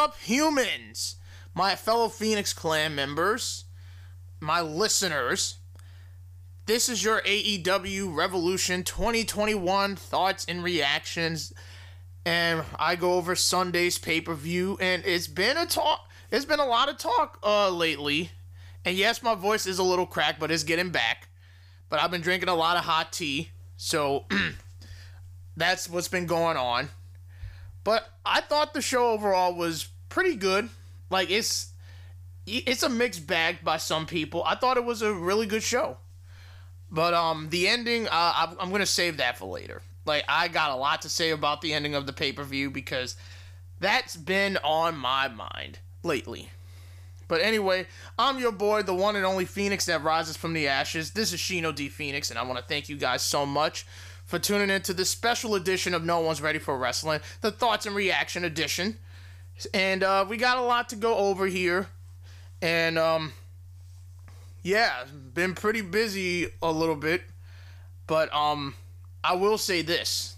up, humans? My fellow Phoenix Clan members, my listeners. This is your AEW Revolution 2021 thoughts and reactions. And I go over Sunday's pay per view, and it's been a talk. It's been a lot of talk uh, lately. And yes, my voice is a little cracked, but it's getting back. But I've been drinking a lot of hot tea, so that's what's been going on. But I thought the show overall was pretty good. Like it's it's a mixed bag by some people. I thought it was a really good show. But um the ending uh, I'm going to save that for later. Like I got a lot to say about the ending of the pay-per-view because that's been on my mind lately. But anyway, I'm your boy, the one and only Phoenix that rises from the ashes. This is Shino D Phoenix, and I want to thank you guys so much for tuning in to this special edition of No One's Ready for Wrestling, the Thoughts and Reaction edition. And uh, we got a lot to go over here. And um, yeah, been pretty busy a little bit. But um, I will say this.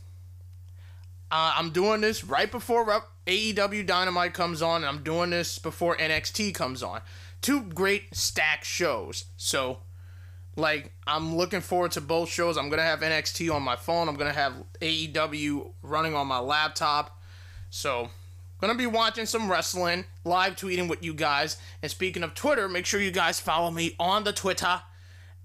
Uh, I'm doing this right before AEW Dynamite comes on, and I'm doing this before NXT comes on. Two great stack shows. So, like, I'm looking forward to both shows. I'm gonna have NXT on my phone. I'm gonna have AEW running on my laptop. So, gonna be watching some wrestling, live tweeting with you guys. And speaking of Twitter, make sure you guys follow me on the Twitter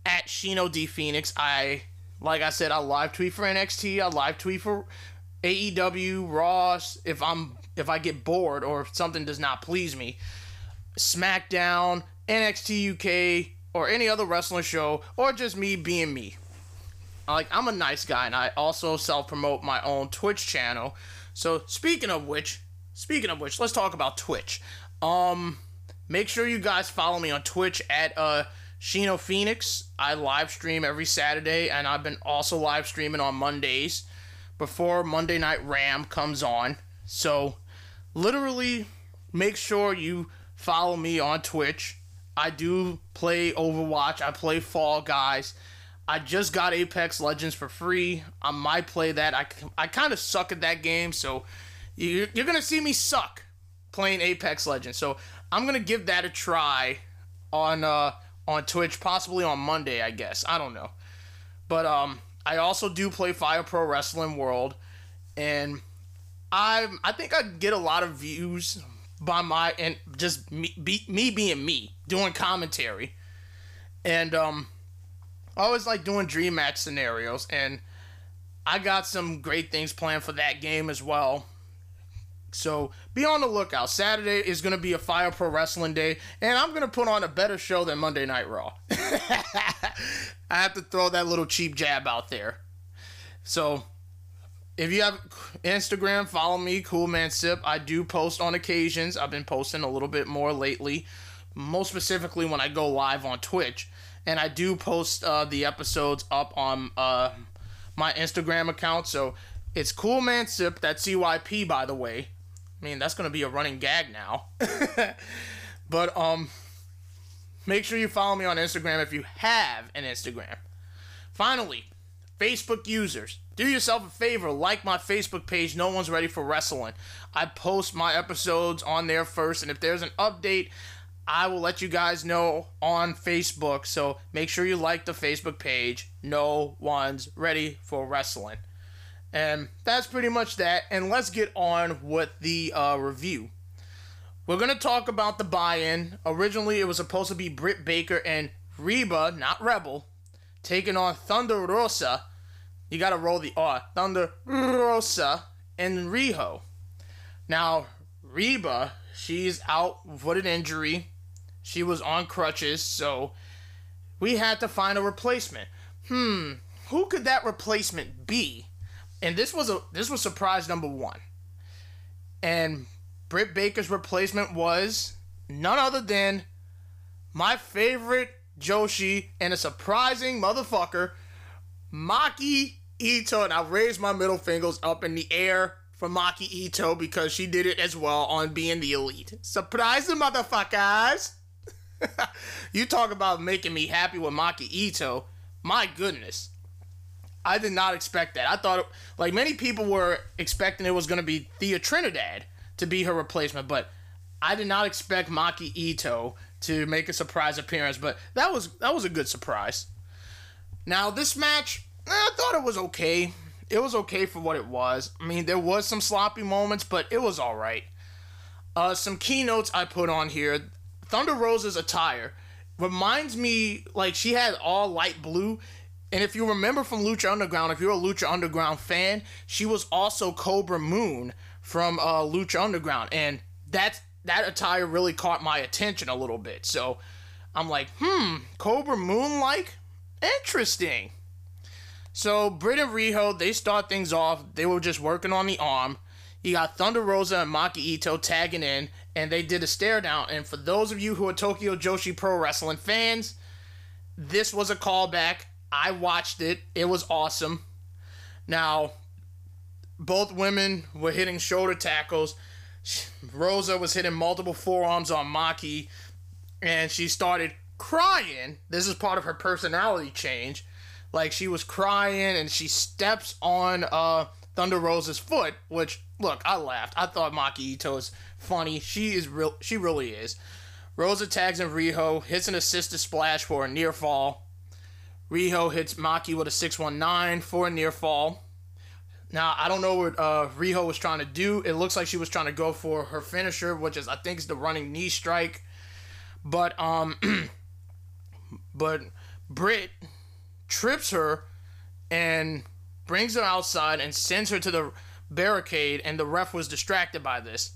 at Shino D Phoenix. I, like I said, I live tweet for NXT. I live tweet for AEW, Ross. If I'm if I get bored or if something does not please me, SmackDown, NXT UK, or any other wrestling show, or just me being me. Like I'm a nice guy, and I also self promote my own Twitch channel. So speaking of which, speaking of which, let's talk about Twitch. Um, make sure you guys follow me on Twitch at uh Shino Phoenix. I live stream every Saturday, and I've been also live streaming on Mondays before Monday Night Raw comes on. So literally make sure you follow me on Twitch. I do play Overwatch, I play Fall Guys. I just got Apex Legends for free. I might play that. I, I kind of suck at that game, so you, you're going to see me suck playing Apex Legends. So I'm going to give that a try on uh, on Twitch, possibly on Monday, I guess. I don't know. But um, I also do play Fire Pro Wrestling World, and I I think I get a lot of views by my and just me be, me being me doing commentary, and um, I always like doing dream match scenarios, and I got some great things planned for that game as well. So be on the lookout. Saturday is going to be a Fire Pro Wrestling Day, and I'm going to put on a better show than Monday Night Raw. I have to throw that little cheap jab out there. So if you have Instagram, follow me, Cool Man Sip. I do post on occasions. I've been posting a little bit more lately, most specifically when I go live on Twitch. And I do post uh, the episodes up on uh, my Instagram account. So it's Cool Man Sip. That's CYP, by the way. I mean, that's going to be a running gag now. but um, make sure you follow me on Instagram if you have an Instagram. Finally, Facebook users, do yourself a favor, like my Facebook page, No One's Ready for Wrestling. I post my episodes on there first, and if there's an update, I will let you guys know on Facebook. So make sure you like the Facebook page, No One's Ready for Wrestling. And that's pretty much that. And let's get on with the uh, review. We're going to talk about the buy in. Originally, it was supposed to be Britt Baker and Reba, not Rebel, taking on Thunder Rosa. You got to roll the R. Thunder Rosa and Riho. Now, Reba, she's out with an injury. She was on crutches, so we had to find a replacement. Hmm, who could that replacement be? and this was a this was surprise number one. And Britt Baker's replacement was none other than my favorite Joshi and a surprising motherfucker, Maki Ito. And I raised my middle fingers up in the air for Maki Ito because she did it as well on being the elite. Surprise the motherfuckers! you talk about making me happy with Maki Ito. My goodness. I did not expect that. I thought, like many people were expecting it was going to be Thea Trinidad to be her replacement, but I did not expect Maki Ito to make a surprise appearance, but that was that was a good surprise. Now this match, eh, I thought it was okay. It was okay for what it was. I mean, there was some sloppy moments, but it was all right. Uh, some keynotes I put on here. Thunder Rosa's attire reminds me like she had all light blue. And if you remember from Lucha Underground, if you're a Lucha Underground fan, she was also Kobra Moon from uh, Lucha Underground, and that that attire really caught my attention a little bit. So I'm like, hmm, Kobra Moon like, interesting. So Britt and Riho, they start things off. They were just working on the arm. You got Thunder Rosa and Maki Ito tagging in, and they did a stare down. And for those of you who are Tokyo Joshi Pro Wrestling fans, this was a callback. I watched it. It was awesome. Now, both women were hitting shoulder tackles. Rosa was hitting multiple forearms on Maki, and she started crying. This is part of her personality change. Like she was crying, and she steps on uh, Thunder Rosa's foot. Which, look, I laughed. I thought Maki Ito is funny. She is real. She really is. Rosa tags in Riho, hits an assisted splash for a near fall. Riho hits Maki with a 619 for a near fall. Now I don't know what uh, Riho was trying to do. It looks like she was trying to go for her finisher, which is I think is the running knee strike. But um, but Britt trips her and brings her outside and sends her to the barricade, and the ref was distracted by this.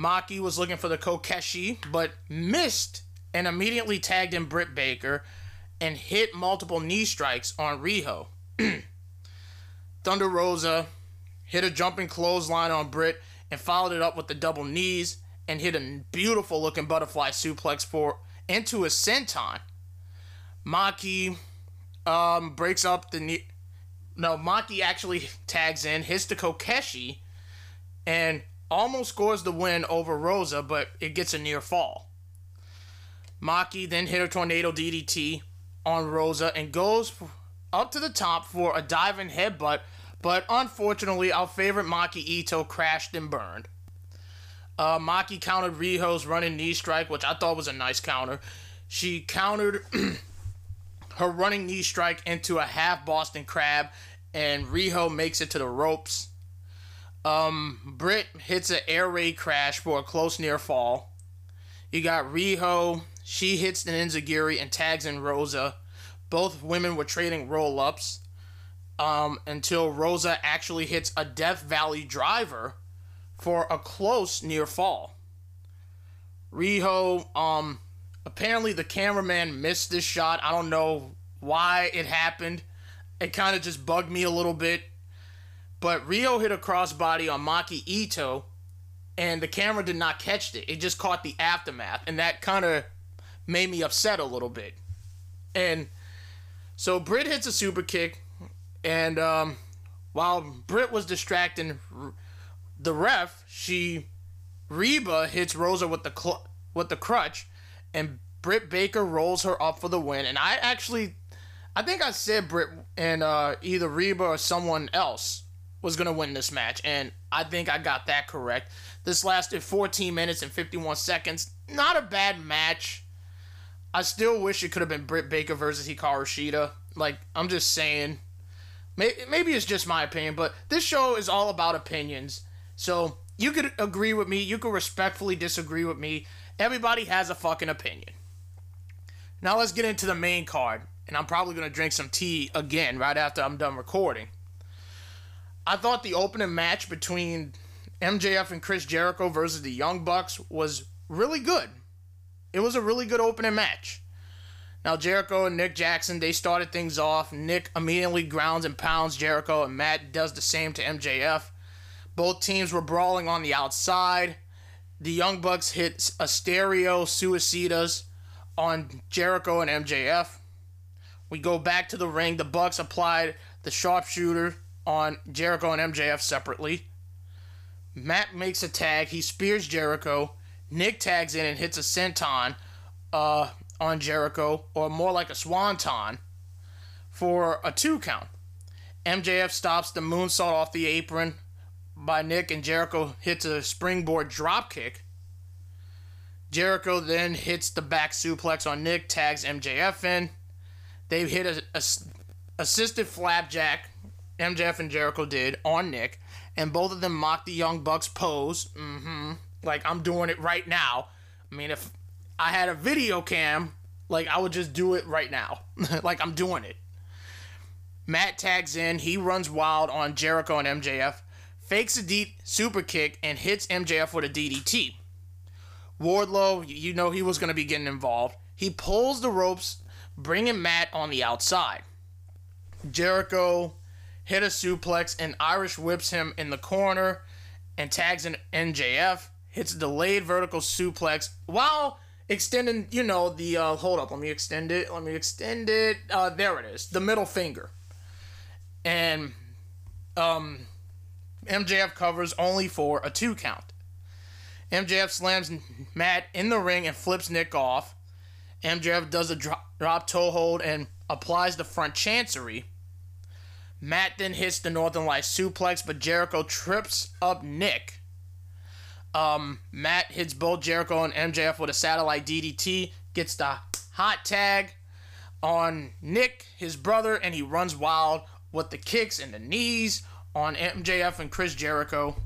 Maki was looking for the Kokeshi, but missed and immediately tagged in Britt Baker and hit multiple knee strikes on Riho. Thunder Rosa hit a jumping clothesline on Britt and followed it up with the double knees and hit a beautiful looking butterfly suplex for into a senton. Maki um, breaks up the knee. No, Maki actually tags in, hits the Kokeshi, and almost scores the win over Rosa, but it gets a near fall. Maki then hit a tornado DDT on Rosa and goes up to the top for a diving headbutt, but unfortunately, our favorite Maki Ito crashed and burned. Uh, Maki countered Riho's running knee strike, which I thought was a nice counter. She countered her running knee strike into a half Boston Crab, and Riho makes it to the ropes. Um, Britt hits an air raid crash for a close near fall. You got Riho. She hits an Enzuigiri and tags in Rosa. Both women were trading roll ups um, until Rosa actually hits a Death Valley driver for a close near fall. Riho, um, apparently the cameraman missed this shot. I don't know why it happened. It kind of just bugged me a little bit. But Riho hit a crossbody on Maki Ito, and the camera did not catch it. It just caught the aftermath, and that kind of made me upset a little bit. And so Britt hits a super kick, and um, while Britt was distracting the ref, she Reba hits Rosa with the cl- with the crutch, and Britt Baker rolls her up for the win. And I actually, I think I said Britt and uh, either Reba or someone else was gonna win this match, and I think I got that correct. This lasted 14 minutes and 51 seconds. Not a bad match. I still wish it could have been Britt Baker versus Hikaru Shida. Like, I'm just saying. Maybe it's just my opinion, but this show is all about opinions. So you could agree with me, you could respectfully disagree with me. Everybody has a fucking opinion. Now let's get into the main card, and I'm probably gonna drink some tea again right after I'm done recording. I thought the opening match between MJF and Chris Jericho versus the Young Bucks was really good. It was a really good opening match. Now Jericho and Nick Jackson, they started things off. Nick immediately grounds and pounds Jericho, and Matt does the same to MJF. Both teams were brawling on the outside. The Young Bucks hit a stereo suicidas on Jericho and MJF. We go back to the ring. The Bucks applied the sharpshooter on Jericho and MJF separately. Matt makes a tag. He spears Jericho. Nick tags in and hits a senton uh, on Jericho, or more like a swanton, for a two count. MJF stops the moonsault off the apron by Nick, and Jericho hits a springboard dropkick. Jericho then hits the back suplex on Nick, tags MJF in. They hit a, a assisted flapjack, MJF and Jericho did on Nick, and both of them mocked the Young Bucks pose. Mm-hmm. Like I'm doing it right now. I mean, if I had a video cam, like I would just do it right now. like I'm doing it. Matt tags in. He runs wild on Jericho and MJF, fakes a deep super kick, and hits MJF with a DDT. Wardlow, you know he was going to be getting involved. He pulls the ropes, bringing Matt on the outside. Jericho hit a suplex and Irish whips him in the corner and tags an MJF, hits a delayed vertical suplex while extending, you know, the, uh, hold up, let me extend it, let me extend it. Uh, there it is, the middle finger and um, MJF covers only for a two count. MJF slams Matt in the ring and flips Nick off. MJF does a drop, drop toe hold and applies the front chancery. Matt then hits the Northern Lights suplex, but Jericho trips up Nick. Um, Matt hits both Jericho and MJF with a satellite DDT, gets the hot tag on Nick, his brother, and he runs wild with the kicks and the knees on MJF and Chris Jericho.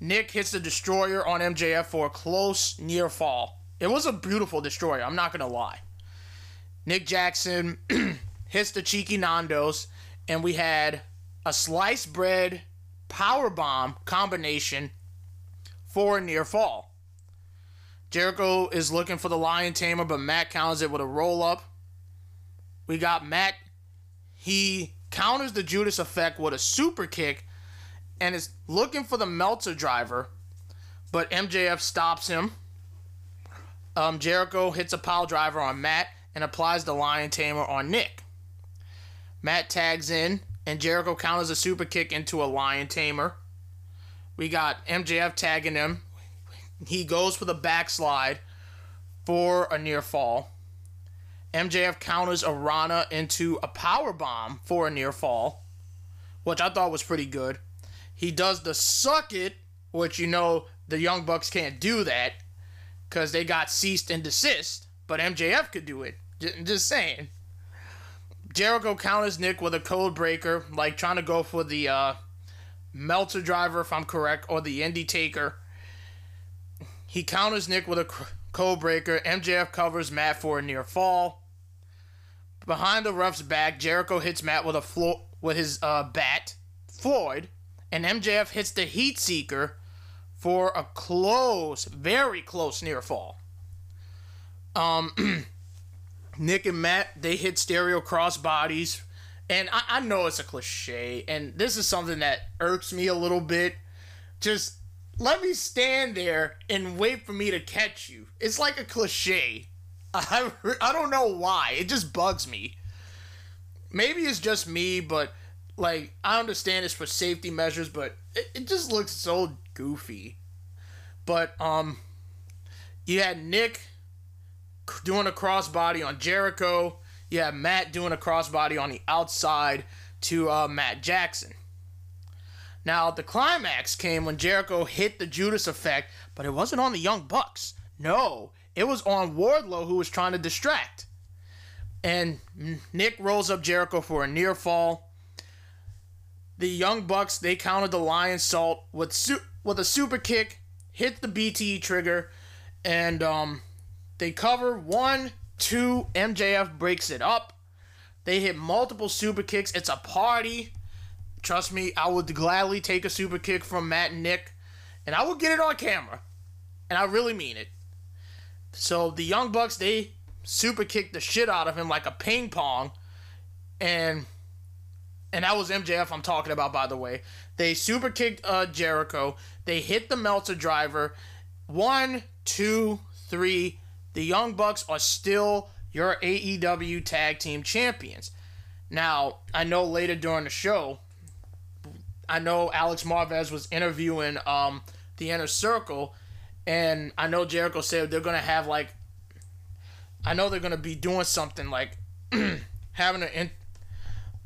Nick hits the destroyer on MJF for a close near fall. It was a beautiful destroyer, I'm not going to lie. Nick Jackson hits the cheeky Nandos, and we had a sliced bread power bomb combination for near fall. Jericho is looking for the Lion Tamer, but Matt counters it with a roll up. We got Matt. He counters the Judas effect with a super kick and is looking for the Meltzer driver, but MJF stops him. Um, Jericho hits a pile driver on Matt and applies the Lion Tamer on Nick. Matt tags in, and Jericho counters a super kick into a Lion Tamer. We got MJF tagging him. He goes for the backslide for a near fall. MJF counters a Rana into a power bomb for a near fall, which I thought was pretty good. He does the suck it, which you know the Young Bucks can't do that because they got ceased and desist, but MJF could do it. Just saying. Jericho counters Nick with a code breaker, like trying to go for the uh, Meltzer driver, if I'm correct, or the Indy Taker. He counters Nick with a code breaker. MJF covers Matt for a near fall. Behind the ref's back, Jericho hits Matt with a flo- with his uh, bat, Floyd, and MJF hits the Heat Seeker for a close, very close near fall. Um, Nick and Matt they hit stereo cross bodies, and I, I know it's a cliche, and this is something that irks me a little bit. Just let me stand there and wait for me to catch you. It's like a cliche. I, I don't know why. It just bugs me. Maybe it's just me, but like I understand it's for safety measures, but it, it just looks so goofy. But um you had Nick doing a crossbody on Jericho. You had Matt doing a crossbody on the outside to uh, Matt Jackson. Now, the climax came when Jericho hit the Judas effect, but it wasn't on the Young Bucks. No, it was on Wardlow who was trying to distract. And Nick rolls up Jericho for a near fall. The Young Bucks they countered the Lionsault with su- with a super kick, hit the BTE trigger, and um, they cover one, two. MJF breaks it up. They hit multiple super kicks. It's a party. Trust me, I would gladly take a super kick from Matt and Nick, and I will get it on camera. And I really mean it. So the Young Bucks they super kicked the shit out of him like a ping pong, and and that was MJF I'm talking about by the way. They super kicked uh, Jericho. They hit the Meltzer driver. One, two, three. The Young Bucks are still your AEW Tag Team Champions. Now I know later during the show, I know Alex Marvez was interviewing um, the Inner Circle and I know Jericho said they're gonna have like, I know they're gonna be doing something like having an, in,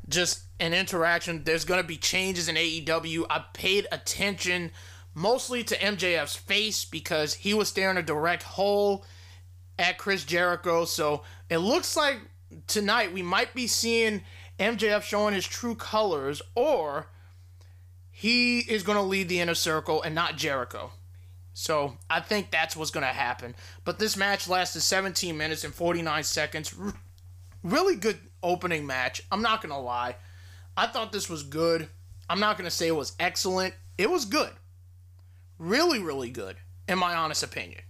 just an interaction. There's going to be changes in AEW. I paid attention mostly to MJF's face because he was staring a direct hole at Chris Jericho. So it looks like tonight we might be seeing MJF showing his true colors, or he is going to lead the inner circle and not Jericho. So I think that's what's going to happen. But this match lasted 17 minutes and 49 seconds. R- really good opening match. I'm not going to lie. I thought this was good. I'm not going to say it was excellent. It was good. Really, really good, in my honest opinion.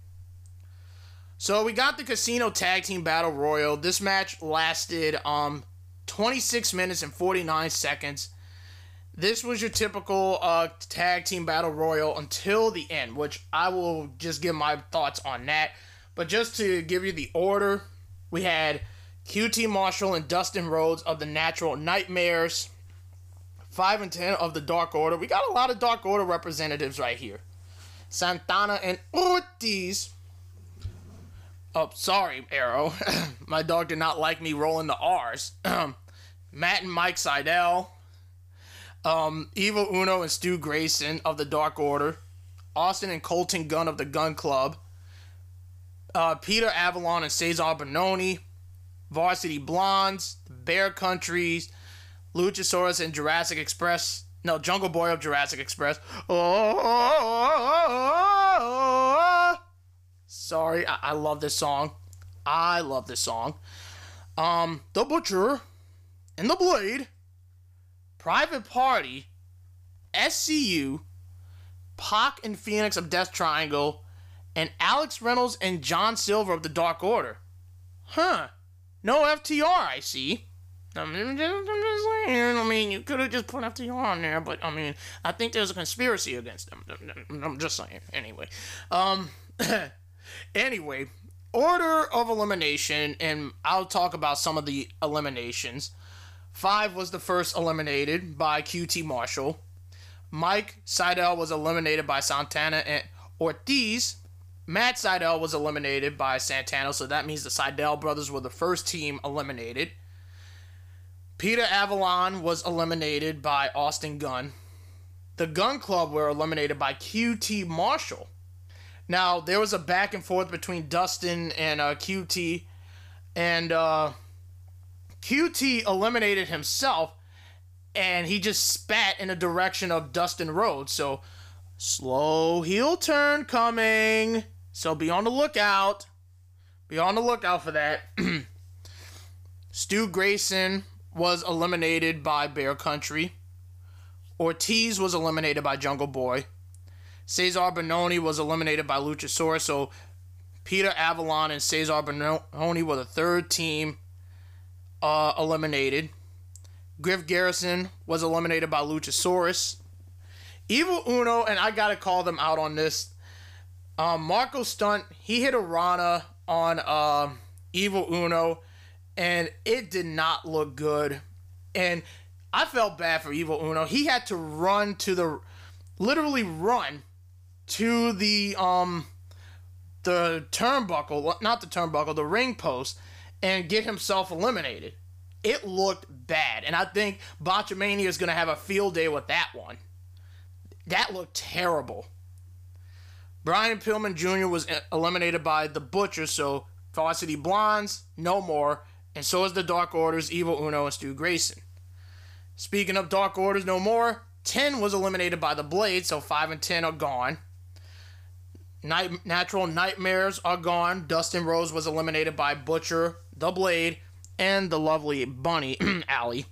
So we got the Casino Tag Team Battle Royal. This match lasted um 26 minutes and 49 seconds. This was your typical uh, tag team battle royal until the end, which I will just give my thoughts on that. But just to give you the order, we had QT Marshall and Dustin Rhodes of the Natural Nightmares, 5 and 10 of the Dark Order. We got a lot of Dark Order representatives right here. Santana and Ortiz. Oh, sorry, Arrow. My dog did not like me rolling the R's. Matt and Mike Sydal. Um, Evil Uno and Stu Grayson of the Dark Order. Austin and Colton Gunn of the Gun Club. Uh, Peter Avalon and Cesar Bononi. Varsity Blondes. Bear Countries. Luchasaurus and Jurassic Express. No, Jungle Boy of Jurassic Express. Oh, sorry, I-, I love this song. I love this song. Um, The Butcher and The Blade. Private Party, SCU, Pac and Fenix of Death Triangle, and Alex Reynolds and John Silver of the Dark Order. Huh. No FTR, I see. I'm just, saying. I mean, you could have just put FTR on there, but I mean, I think there's a conspiracy against them. I'm just saying. Anyway, um, anyway, order of elimination, and I'll talk about some of the eliminations. Five was the first eliminated by QT Marshall. Mike Sydal was eliminated by Santana and Ortiz. Matt Sydal was eliminated by Santana, so that means the Sydal brothers were the first team eliminated. Peter Avalon was eliminated by Austin Gunn. The Gun Club were eliminated by QT Marshall. Now, there was a back and forth between Dustin and uh, QT, and uh, QT eliminated himself and he just spat in the direction of Dustin Rhodes. So, slow heel turn coming. So, be on the lookout. Be on the lookout for that. Stu Grayson was eliminated by Bear Country. Ortiz was eliminated by Jungle Boy. Cesar Bononi was eliminated by Luchasaurus. So, Peter Avalon and Cesar Bononi were the third team uh, eliminated. Griff Garrison was eliminated by Luchasaurus. Evil Uno, and I gotta call them out on this. Um, Marko Stunt, he hit a Rana on uh, Evil Uno, and it did not look good. And I felt bad for Evil Uno. He had to run to the, literally run to the um, the turnbuckle, not the turnbuckle, the ring post, and get himself eliminated. It looked bad. And I think Botchamania is going to have a field day with that one. That looked terrible. Brian Pillman Jr. was eliminated by the Butcher, so Varsity Blondes, no more. And so is the Dark Orders, Evil Uno, and Stu Grayson. Speaking of Dark Orders, no more. 10 was eliminated by the Blade, so 5 and 10 are gone. Night, natural Nightmares are gone. Dustin Rhodes was eliminated by Butcher, the Blade, and the lovely Bunny Allie.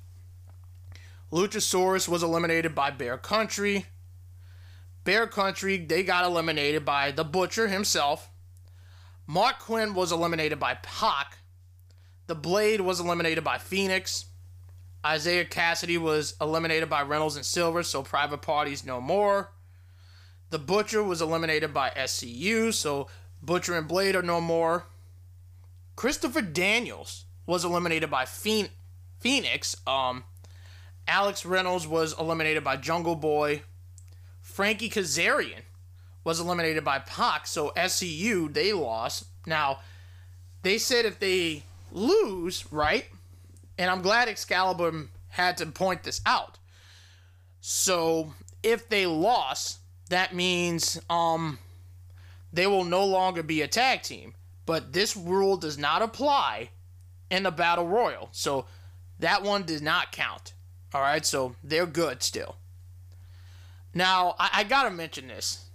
Luchasaurus was eliminated by Bear Country. Bear Country, they got eliminated by the Butcher himself. Marq Quen was eliminated by Pac. The Blade was eliminated by Fenix. Isiah Kassidy was eliminated by Reynolds and Silver, so private parties no more. The Butcher was eliminated by SCU, so Butcher and Blade are no more. Christopher Daniels was eliminated by Fenix. Um, Alex Reynolds was eliminated by Jungle Boy. Frankie Kazarian was eliminated by Pac. So SCU, they lost. Now, they said if they lose, right? And I'm glad Excalibur had to point this out. So if they lost, that means um they will no longer be a tag team. But this rule does not apply in the Battle Royal. So that one does not count. All right, so they're good still. Now, I, I gotta mention this.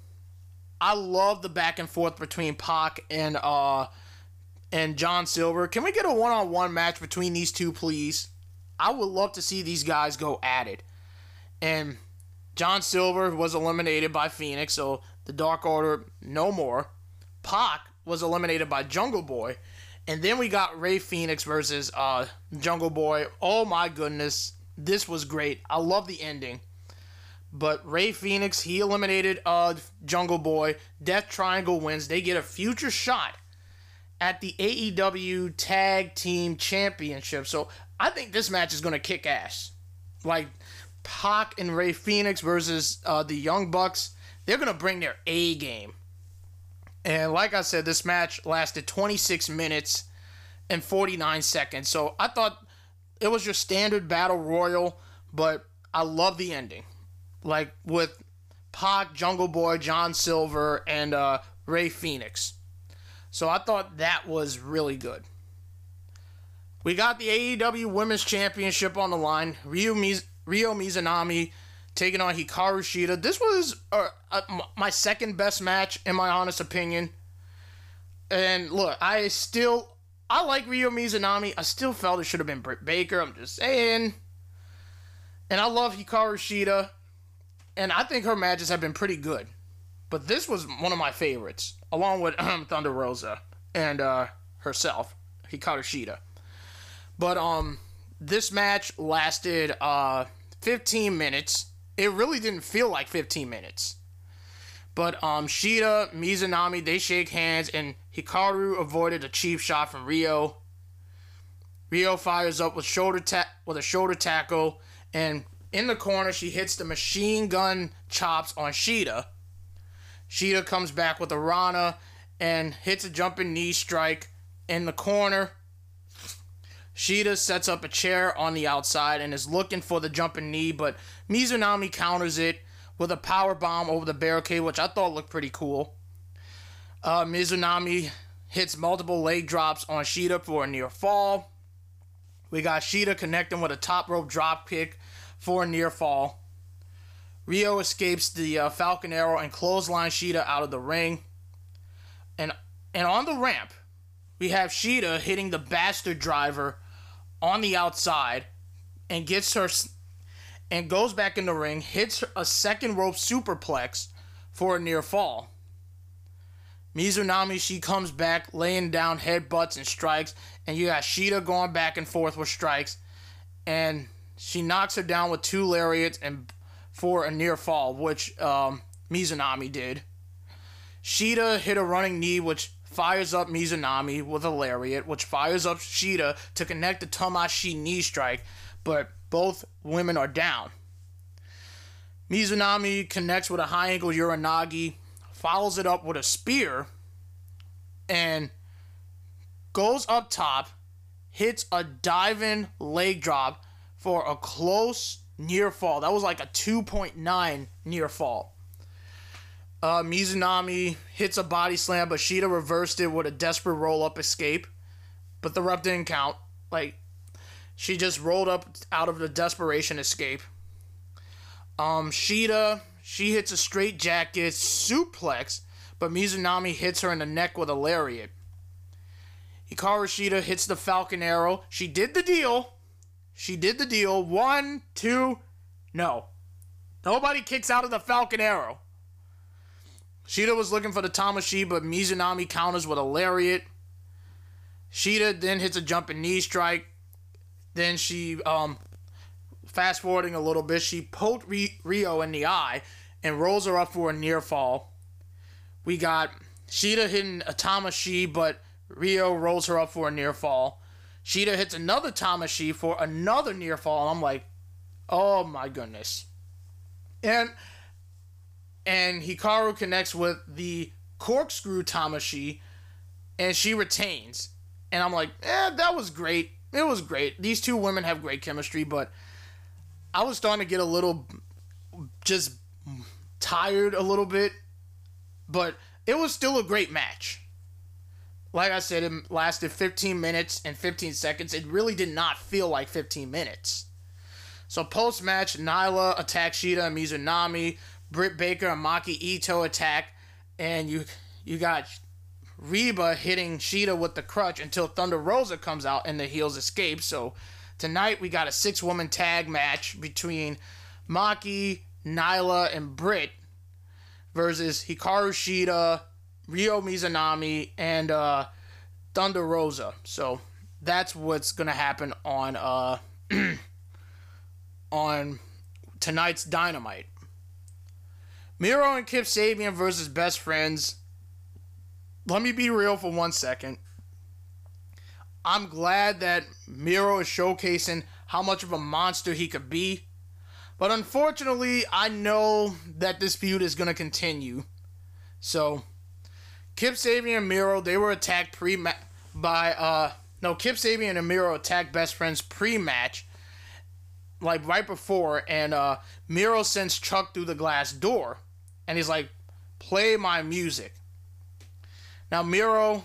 I love the back and forth between Pac and uh and John Silver. Can we get a one-on-one match between these two, please? I would love to see these guys go at it. And John Silver was eliminated by Fenix, so the Dark Order no more. Pac was eliminated by Jungle Boy. And then we got Rey Fenix versus uh, Jungle Boy. Oh my goodness. This was great. I love the ending. But Rey Fenix he eliminated uh, Jungle Boy. Death Triangle wins. They get a future shot at the AEW Tag Team Championship. So I think this match is going to kick ass. Like Pac and Rey Fenix versus uh, the Young Bucks. They're going to bring their A game. And like I said, this match lasted 26 minutes and 49 seconds. So I thought it was your standard battle royal, but I love the ending. Like with Pac, Jungle Boy, John Silver, and uh, Rey Fenix. So I thought that was really good. We got the AEW Women's Championship on the line. Miz- Ryo Mizunami taking on Hikaru Shida. This was uh, uh, my second best match, in my honest opinion. And look, I still I like Ryo Mizunami. I still felt it should have been Britt Baker. I'm just saying. And I love Hikaru Shida. And I think her matches have been pretty good. But this was one of my favorites, along with um, Thunder Rosa and uh, herself, Hikaru Shida. But um, this match lasted uh 15 minutes. It really didn't feel like 15 minutes. But um, Shida, Mizunami, they shake hands, and Hikaru avoided a cheap shot from Ryo. Ryo fires up with shoulder ta- with a shoulder tackle, and in the corner she hits the machine gun chops on Shida. Shida comes back with a Rana and hits a jumping knee strike in the corner. Shida sets up a chair on the outside and is looking for the jumping knee, but Mizunami counters it with a power bomb over the barricade, which I thought looked pretty cool. Uh, Mizunami hits multiple leg drops on Shida for a near fall. We got Shida connecting with a top rope drop kick for a near fall. Ryo escapes the uh, Falcon Arrow and clothesline Shida out of the ring. And and on the ramp, we have Shida hitting the bastard driver on the outside and gets her and goes back in the ring, hits a second rope superplex for a near fall. Mizunami, she comes back, laying down headbutts and strikes, and you got Shida going back and forth with strikes, and she knocks her down with two lariats and for a near fall, which um, Mizunami did. Shida hit a running knee, which fires up Mizunami with a lariat, which fires up Shida to connect the Tamashi knee strike, but both women are down. Mizunami connects with a high angle Uranagi, follows it up with a spear, and goes up top, hits a diving leg drop for a close near fall. That was like a 2.9 near fall. Uh, Mizunami hits a body slam, but Shida reversed it with a desperate roll up escape. But the rep didn't count. Like, she just rolled up out of the desperation escape. Um, Shida, she hits a straight jacket suplex, but Mizunami hits her in the neck with a lariat. Hikaru Shida hits the Falcon Arrow. She did the deal. She did the deal. One, two, no. Nobody kicks out of the Falcon Arrow. Shida was looking for the Tamashi, but Mizunami counters with a lariat. Shida then hits a jumping knee strike. Then she, um, fast forwarding a little bit, she poked Ryo in the eye and rolls her up for a near fall. We got Shida hitting a Tamashi, but Ryo rolls her up for a near fall. Shida hits another Tamashi for another near fall. And I'm like, oh my goodness. And and Hikaru connects with the corkscrew Tamashi, and she retains. And I'm like, eh, that was great. It was great. These two women have great chemistry, but I was starting to get a little just tired a little bit, but it was still a great match. Like I said, it lasted 15 minutes and 15 seconds. It really did not feel like 15 minutes. So post match, Nyla attacks Shida and Mizunami. Britt Baker and Maki Ito attack, and you you got Reba hitting Shida with the crutch until Thunder Rosa comes out and the heels escape. So tonight we got a six woman tag match between Maki, Nyla, and Britt versus Hikaru Shida, Ryo Mizunami, and uh, Thunder Rosa. So that's what's gonna happen on uh on tonight's Dynamite. Miro and Kip Sabian versus best friends. Let me be real for one second. I'm glad that Miro is showcasing how much of a monster he could be. But unfortunately, I know that this feud is going to continue. So, Kip Sabian and Miro, they were attacked pre match by uh no, Kip Sabian and Miro attacked best friends pre-match like right before and uh Miro sends Chuck through the glass door and he's like play my music. Now Miro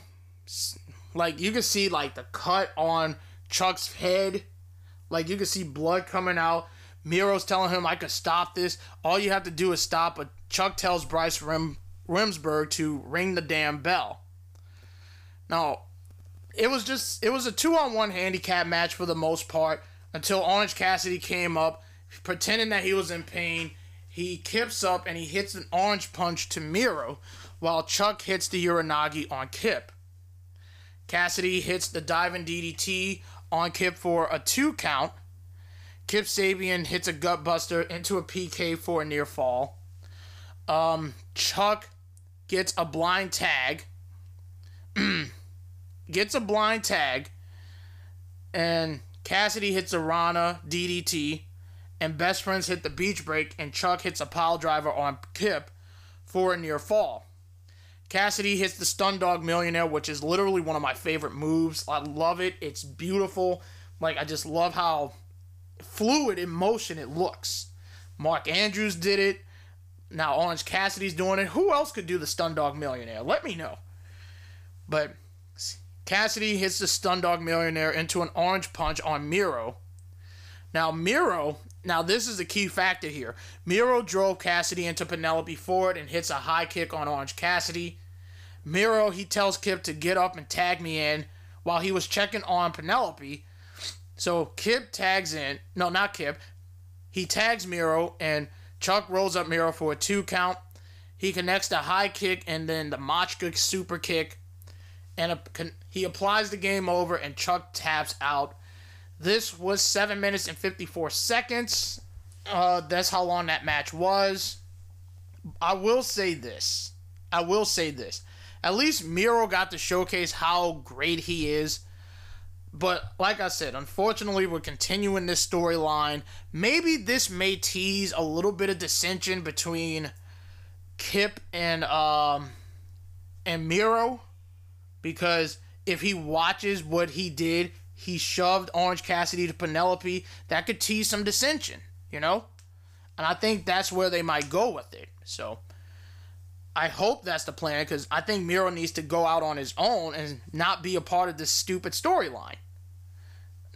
like you can see like the cut on Chuck's head. Like you can see blood coming out. Miro's telling him I could stop this. All you have to do is stop. But Chuck tells Bryce Rim, Remsburg to ring the damn bell. Now, it was just it was a two on one handicap match for the most part until Orange Cassidy came up, pretending that he was in pain. He kips up and he hits an orange punch to Miro, while Chuck hits the Uranagi on Kip. Cassidy hits the diving DDT on Kip for a two count. Kip Sabian hits a gutbuster into a PK for a near fall. Um, Chuck gets a blind tag. gets a blind tag. And Cassidy hits a Rana DDT. And Best Friends hit the beach break. And Chuck hits a pile driver on Kip for a near fall. Cassidy hits the Stun Dog Millionaire, which is literally one of my favorite moves. I love it. It's beautiful. Like, I just love how fluid in motion it looks. Mark Andrews did it. Now Orange Cassidy's doing it. Who else could do the Stun Dog Millionaire? Let me know. But Cassidy hits the Stun Dog Millionaire into an orange punch on Miro. Now Miro, now this is a key factor here. Miro drove Cassidy into Penelope Ford and hits a high kick on Orange Cassidy. Miro, he tells Kip to get up and tag me in while he was checking on Penelope. So Kip tags in. No, not Kip. He tags Miro and Chuck rolls up Miro for a two count. He connects the high kick and then the Machka super kick. And a, he applies the game over and Chuck taps out. This was 7 minutes and 54 seconds. Uh, that's how long that match was. I will say this. I will say this. At least Miro got to showcase how great he is. But like I said, unfortunately, we're continuing this storyline. Maybe this may tease a little bit of dissension between Kip and um and Miro because if he watches what he did, he shoved Orange Cassidy to Penelope. That could tease some dissension, you know? And I think that's where they might go with it. So I hope that's the plan because I think Miro needs to go out on his own and not be a part of this stupid storyline.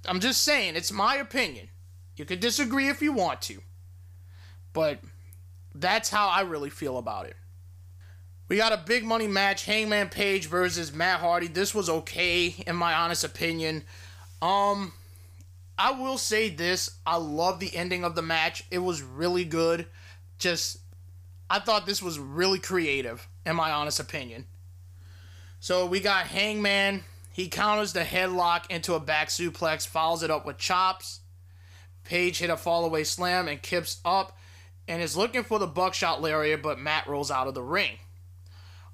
I'm just saying, it's my opinion. You could disagree if you want to. But that's how I really feel about it. We got a big money match Hangman Page versus Matt Hardy. This was okay, in my honest opinion. Um, I will say this I love the ending of the match. It was really good. Just I thought this was really creative, in my honest opinion. So we got Hangman. He counters the headlock into a back suplex, follows it up with chops. Page hit a fallaway slam and kips up and is looking for the buckshot lariat, but Matt rolls out of the ring.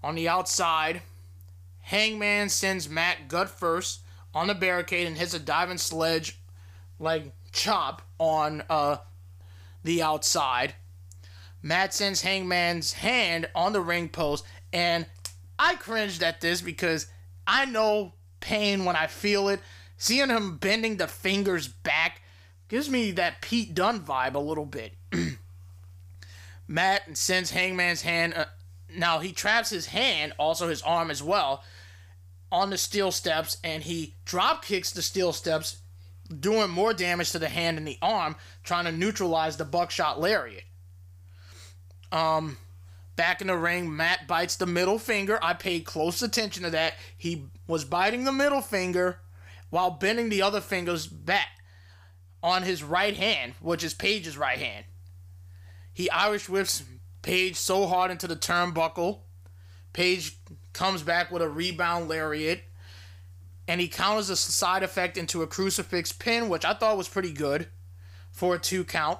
On the outside, Hangman sends Matt gut first on the barricade and hits a diving sledge like chop on uh, the outside. Matt sends Hangman's hand on the ring post, and I cringed at this because I know pain when I feel it. Seeing him bending the fingers back gives me that Pete Dunne vibe a little bit. Matt sends Hangman's hand. Uh, now he traps his hand, also his arm as well, on the steel steps, and he drop kicks the steel steps, doing more damage to the hand and the arm, trying to neutralize the buckshot lariat. Um, back in the ring, Matt bites the middle finger. I paid close attention to that. He was biting the middle finger while bending the other fingers back on his right hand, which is Page's right hand. He Irish whips Page so hard into the turnbuckle. Page comes back with a rebound lariat. And he counters a side effect into a crucifix pin, which I thought was pretty good for a two count.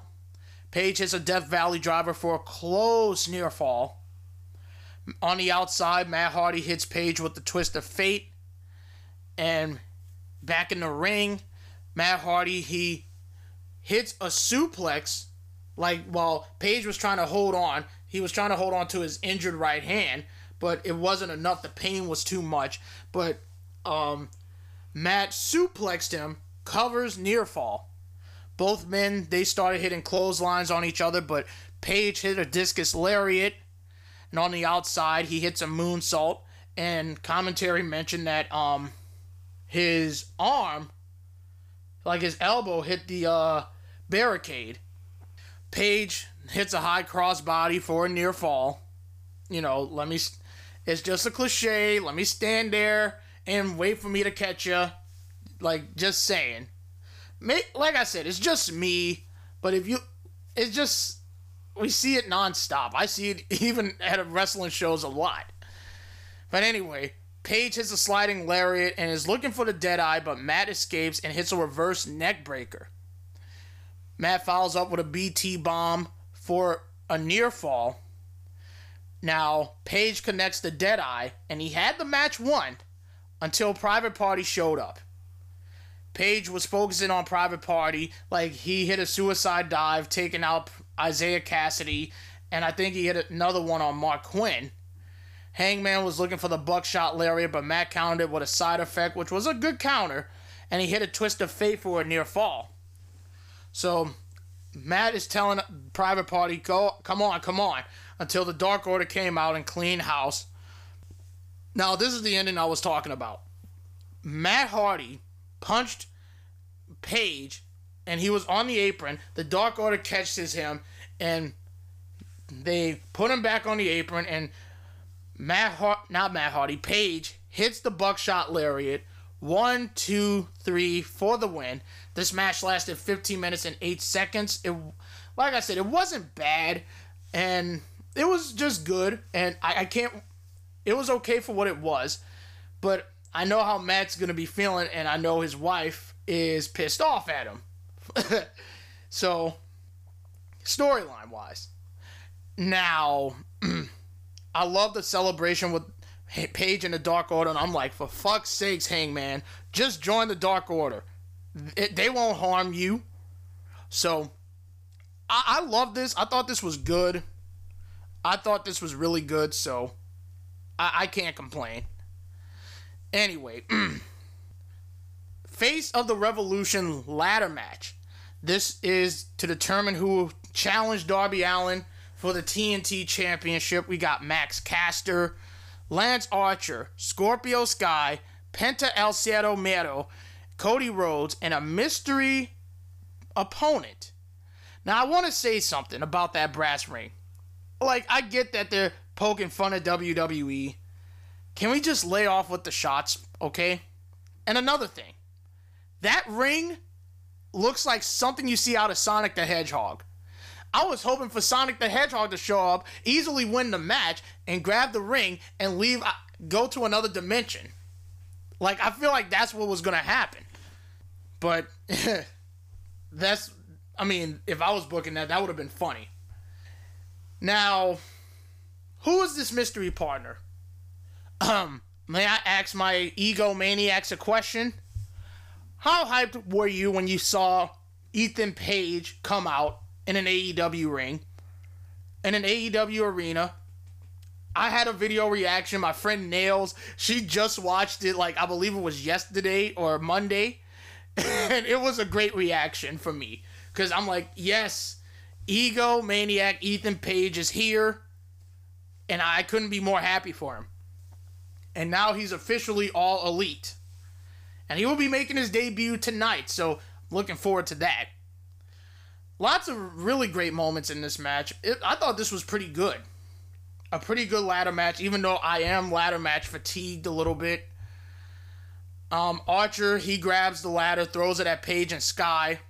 Page hits a Death Valley driver for a close near fall. On the outside, Matt Hardy hits Page with the twist of fate. And back in the ring, Matt Hardy, he hits a suplex like while Page was trying to hold on, he was trying to hold on to his injured right hand, but it wasn't enough. The pain was too much. But um, Matt suplexed him, covers near fall. Both men they started hitting clotheslines on each other, but Page hit a discus lariat, and on the outside he hits a moonsault. And commentary mentioned that um his arm, like his elbow, hit the uh, barricade Page hits a high crossbody for a near fall. You know, let me. It's just a cliche. Let me stand there and wait for me to catch you. Like, just saying. Like I said, it's just me. But if you. It's just. We see it nonstop. I see it even at wrestling shows a lot. But anyway, Page hits a sliding lariat and is looking for the dead eye, but Matt escapes and hits a reverse neck breaker. Matt follows up with a BT bomb for a near fall. Now, Page connects the dead eye, and he had the match won until Private Party showed up. Page was focusing on Private Party, like he hit a suicide dive, taking out Isiah Kassidy, and I think he hit another one on Marq Quen. Hangman was looking for the buckshot lariat, but Matt countered it with a side effect, which was a good counter, and he hit a twist of fate for a near fall. So Matt is telling Private Party, go, come on, come on, until the Dark Order came out and cleaned house. Now, this is the ending I was talking about. Matt Hardy punched Page, and he was on the apron. The Dark Order catches him, and they put him back on the apron, and Matt, Har- not Matt Hardy, Page hits the buckshot lariat. One, two, three for the win. This match lasted 15 minutes and 8 seconds. It like I said, it wasn't bad and it was just good and I, I can't it was okay for what it was. But I know how Matt's gonna be feeling and I know his wife is pissed off at him. so storyline wise. Now I love the celebration with Page in the Dark Order, and I'm like, for fuck's sakes, Hangman, just join the Dark Order. It, they won't harm you. So, I, I love this. I thought this was good. I thought this was really good, so I, I can't complain. Anyway, Face of the Revolution ladder match. This is to determine who challenged Darby Allin for the TNT Championship. We got Max Caster, Lance Archer, Scorpio Sky, Penta El Zero Miedo, Cody Rhodes, and a mystery opponent. Now, I want to say something about that brass ring. Like, I get that they're poking fun at WWE. Can we just lay off with the shots, okay? And another thing that ring looks like something you see out of Sonic the Hedgehog. I was hoping for Sonic the Hedgehog to show up, easily win the match, and grab the ring and leave, uh, go to another dimension. Like, I feel like that's what was to happen. But that's, I mean, if I was booking that, that would have been funny. Now, who is this mystery partner? Um, may I ask my ego maniacs a question? How hyped were you when you saw Ethan Page come out in an AEW ring, in an AEW arena. I had a video reaction. My friend Nails, she just watched it, like, I believe it was yesterday or Monday. and it was a great reaction for me because I'm like, yes, ego maniac Ethan Page is here, and I couldn't be more happy for him. And now he's officially all elite, and he will be making his debut tonight. So looking forward to that. Lots of really great moments in this match. It, I thought this was pretty good. A pretty good ladder match, even though I am ladder match fatigued a little bit. Um, Archer, he grabs the ladder, throws it at Page and Sky.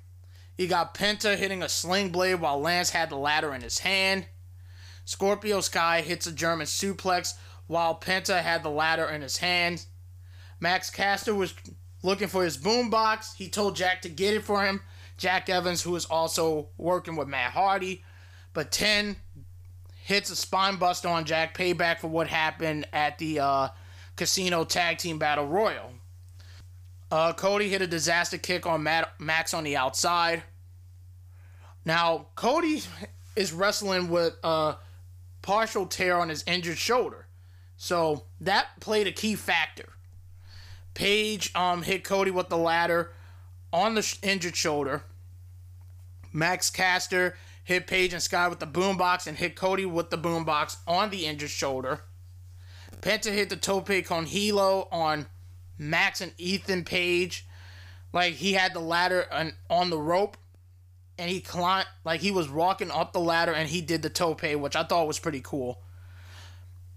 He got Penta hitting a sling blade while Lance had the ladder in his hand. Scorpio Sky hits a German suplex while Penta had the ladder in his hand. Max Caster was looking for his boombox. He told Jack to get it for him. Jack Evans, who is also working with Matt Hardy. But 10 hits a spine buster on Jack, payback for what happened at the uh, Casino Tag Team Battle Royal. Uh, Cody hit a disaster kick on Matt, Max on the outside. Now, Cody is wrestling with a partial tear on his injured shoulder. So that played a key factor. Page um, hit Cody with the ladder on the injured shoulder. Max Caster hit Page and Sky with the boombox and hit Cody with the boombox on the injured shoulder. Penta hit the tope con hilo on Max and Ethan Page, like he had the ladder on, on the rope, and he climbed like he was walking up the ladder and he did the tope, which I thought was pretty cool.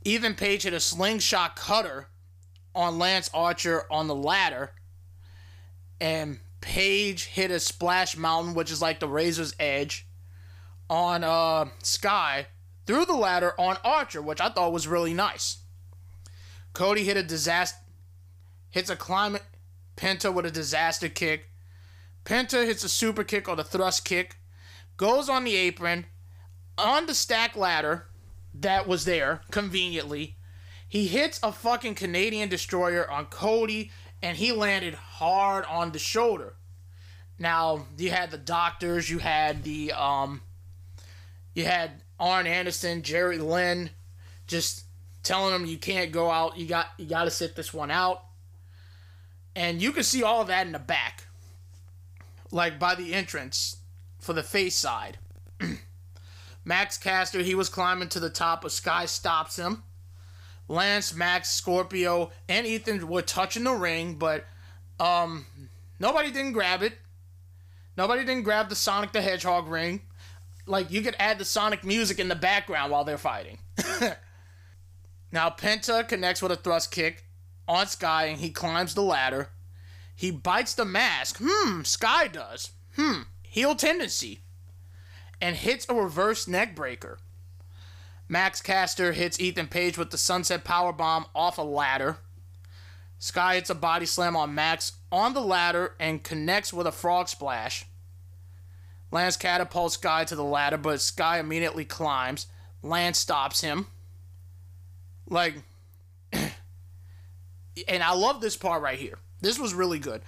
Ethan Page hit a slingshot cutter on Lance Archer on the ladder, and Page hit a splash mountain, which is like the razor's edge, on uh, Sky through the ladder on Archer, which I thought was really nice. Cody hit a disaster hits a climate Penta with a disaster kick. Penta hits a super kick or the thrust kick, goes on the apron, on the stack ladder that was there conveniently. He hits a fucking Canadian destroyer on Cody and he landed hard on the shoulder. Now, you had the doctors, you had the um you had Arn Anderson, Jerry Lynn just telling him you can't go out, you got you got to sit this one out. And you can see all of that in the back. Like by the entrance for the face side. Max Caster, he was climbing to the top, a Sky stops him. Lance, Max, Scorpio, and Ethan were touching the ring, but um, nobody didn't grab it. Nobody didn't grab the Sonic the Hedgehog ring. Like, you could add the Sonic music in the background while they're fighting. now, Penta connects with a thrust kick on Sky and he climbs the ladder. He bites the mask. Hmm, Sky does. Hmm, heel tendency. And hits a reverse neck breaker. Max Caster hits Ethan Page with the sunset power bomb off a ladder. Sky hits a body slam on Max on the ladder and connects with a frog splash. Lance catapults Sky to the ladder, but Sky immediately climbs. Lance stops him. Like, and I love this part right here. This was really good.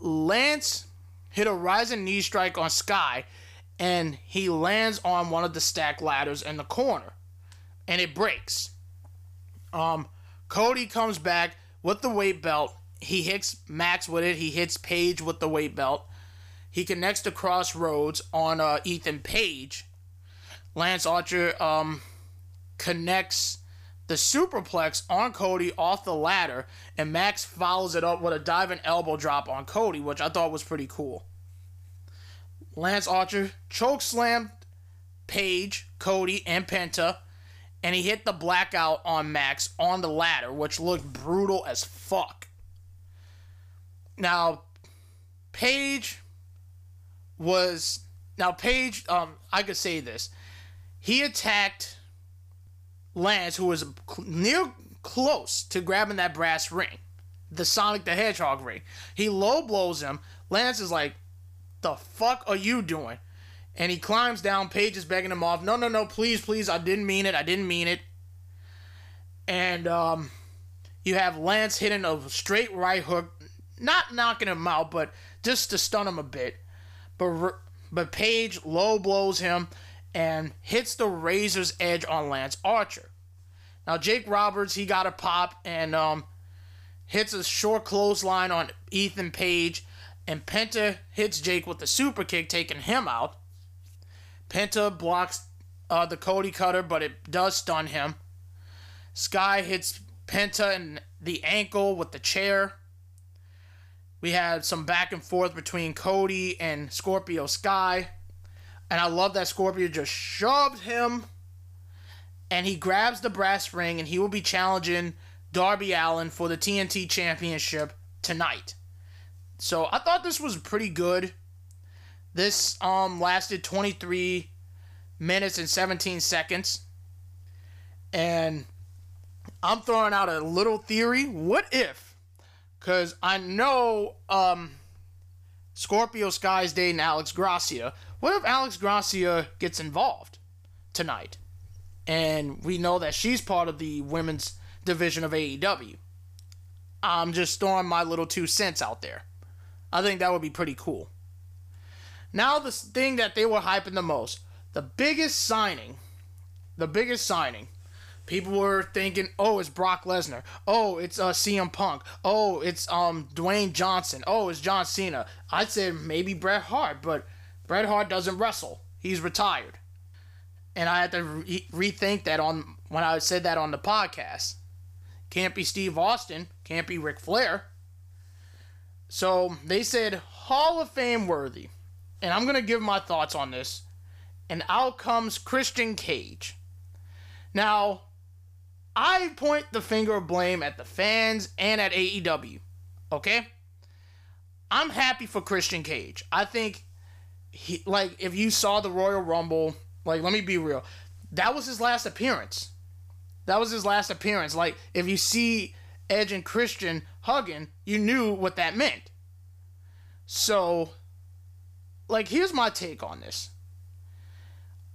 Lance hit a rising knee strike on Sky, and he lands on one of the stack ladders in the corner, and it breaks. Um, Cody comes back with the weight belt. He hits Max with it. He hits Page with the weight belt. He connects the Crossroads on uh, Ethan Page. Lance Archer um, connects the superplex on Cody off the ladder, and Max follows it up with a diving elbow drop on Cody, which I thought was pretty cool. Lance Archer choke slammed Page, Cody, and Penta, and he hit the blackout on Max on the ladder, which looked brutal as fuck. Now, Page was now Page. Um, I could say this. He attacked Lance, who was near close to grabbing that brass ring, the Sonic the Hedgehog ring. He low blows him. Lance is like, "The fuck are you doing?" And he climbs down. Page is begging him off. No, no, no, please, please, I didn't mean it. I didn't mean it. And um, you have Lance hitting a straight right hook, not knocking him out, but just to stun him a bit. But but Page low blows him and hits the razor's edge on Lance Archer. Now Jake Roberts he got a pop and um, hits a short clothesline on Ethan Page. and Penta hits Jake with the super kick, taking him out. Penta blocks uh, the Cody cutter, but it does stun him. Sky hits Penta in the ankle with the chair. We had some back and forth between Cody and Scorpio Sky. And I love that Scorpio just shoved him. And he grabs the brass ring and he will be challenging Darby Allin for the TNT Championship tonight. So I thought this was pretty good. This um lasted 23 minutes and 17 seconds. And I'm throwing out a little theory. What if? Because I know um, Scorpio Sky's dating Alex Gracia. What if Alex Gracia gets involved tonight? And we know that she's part of the women's division of AEW. I'm just throwing my little two cents out there. I think that would be pretty cool. Now, the thing that they were hyping the most the biggest signing, the biggest signing, people were thinking, oh, it's Brock Lesnar. Oh, it's uh, CM Punk. Oh, it's um Dwayne Johnson. Oh, it's John Cena. I'd say maybe Bret Hart, but Bret Hart doesn't wrestle. He's retired. And I had to re- rethink that on when I said that on the podcast. Can't be Steve Austin. Can't be Ric Flair. So they said Hall of Fame worthy. And I'm going to give my thoughts on this and out comes Christian Cage. Now, I point the finger of blame at the fans and at AEW. Okay? I'm happy for Christian Cage. I think he like if you saw the Royal Rumble, like let me be real. That was his last appearance. That was his last appearance. Like if you see Edge and Christian hugging, you knew what that meant. So like here's my take on this.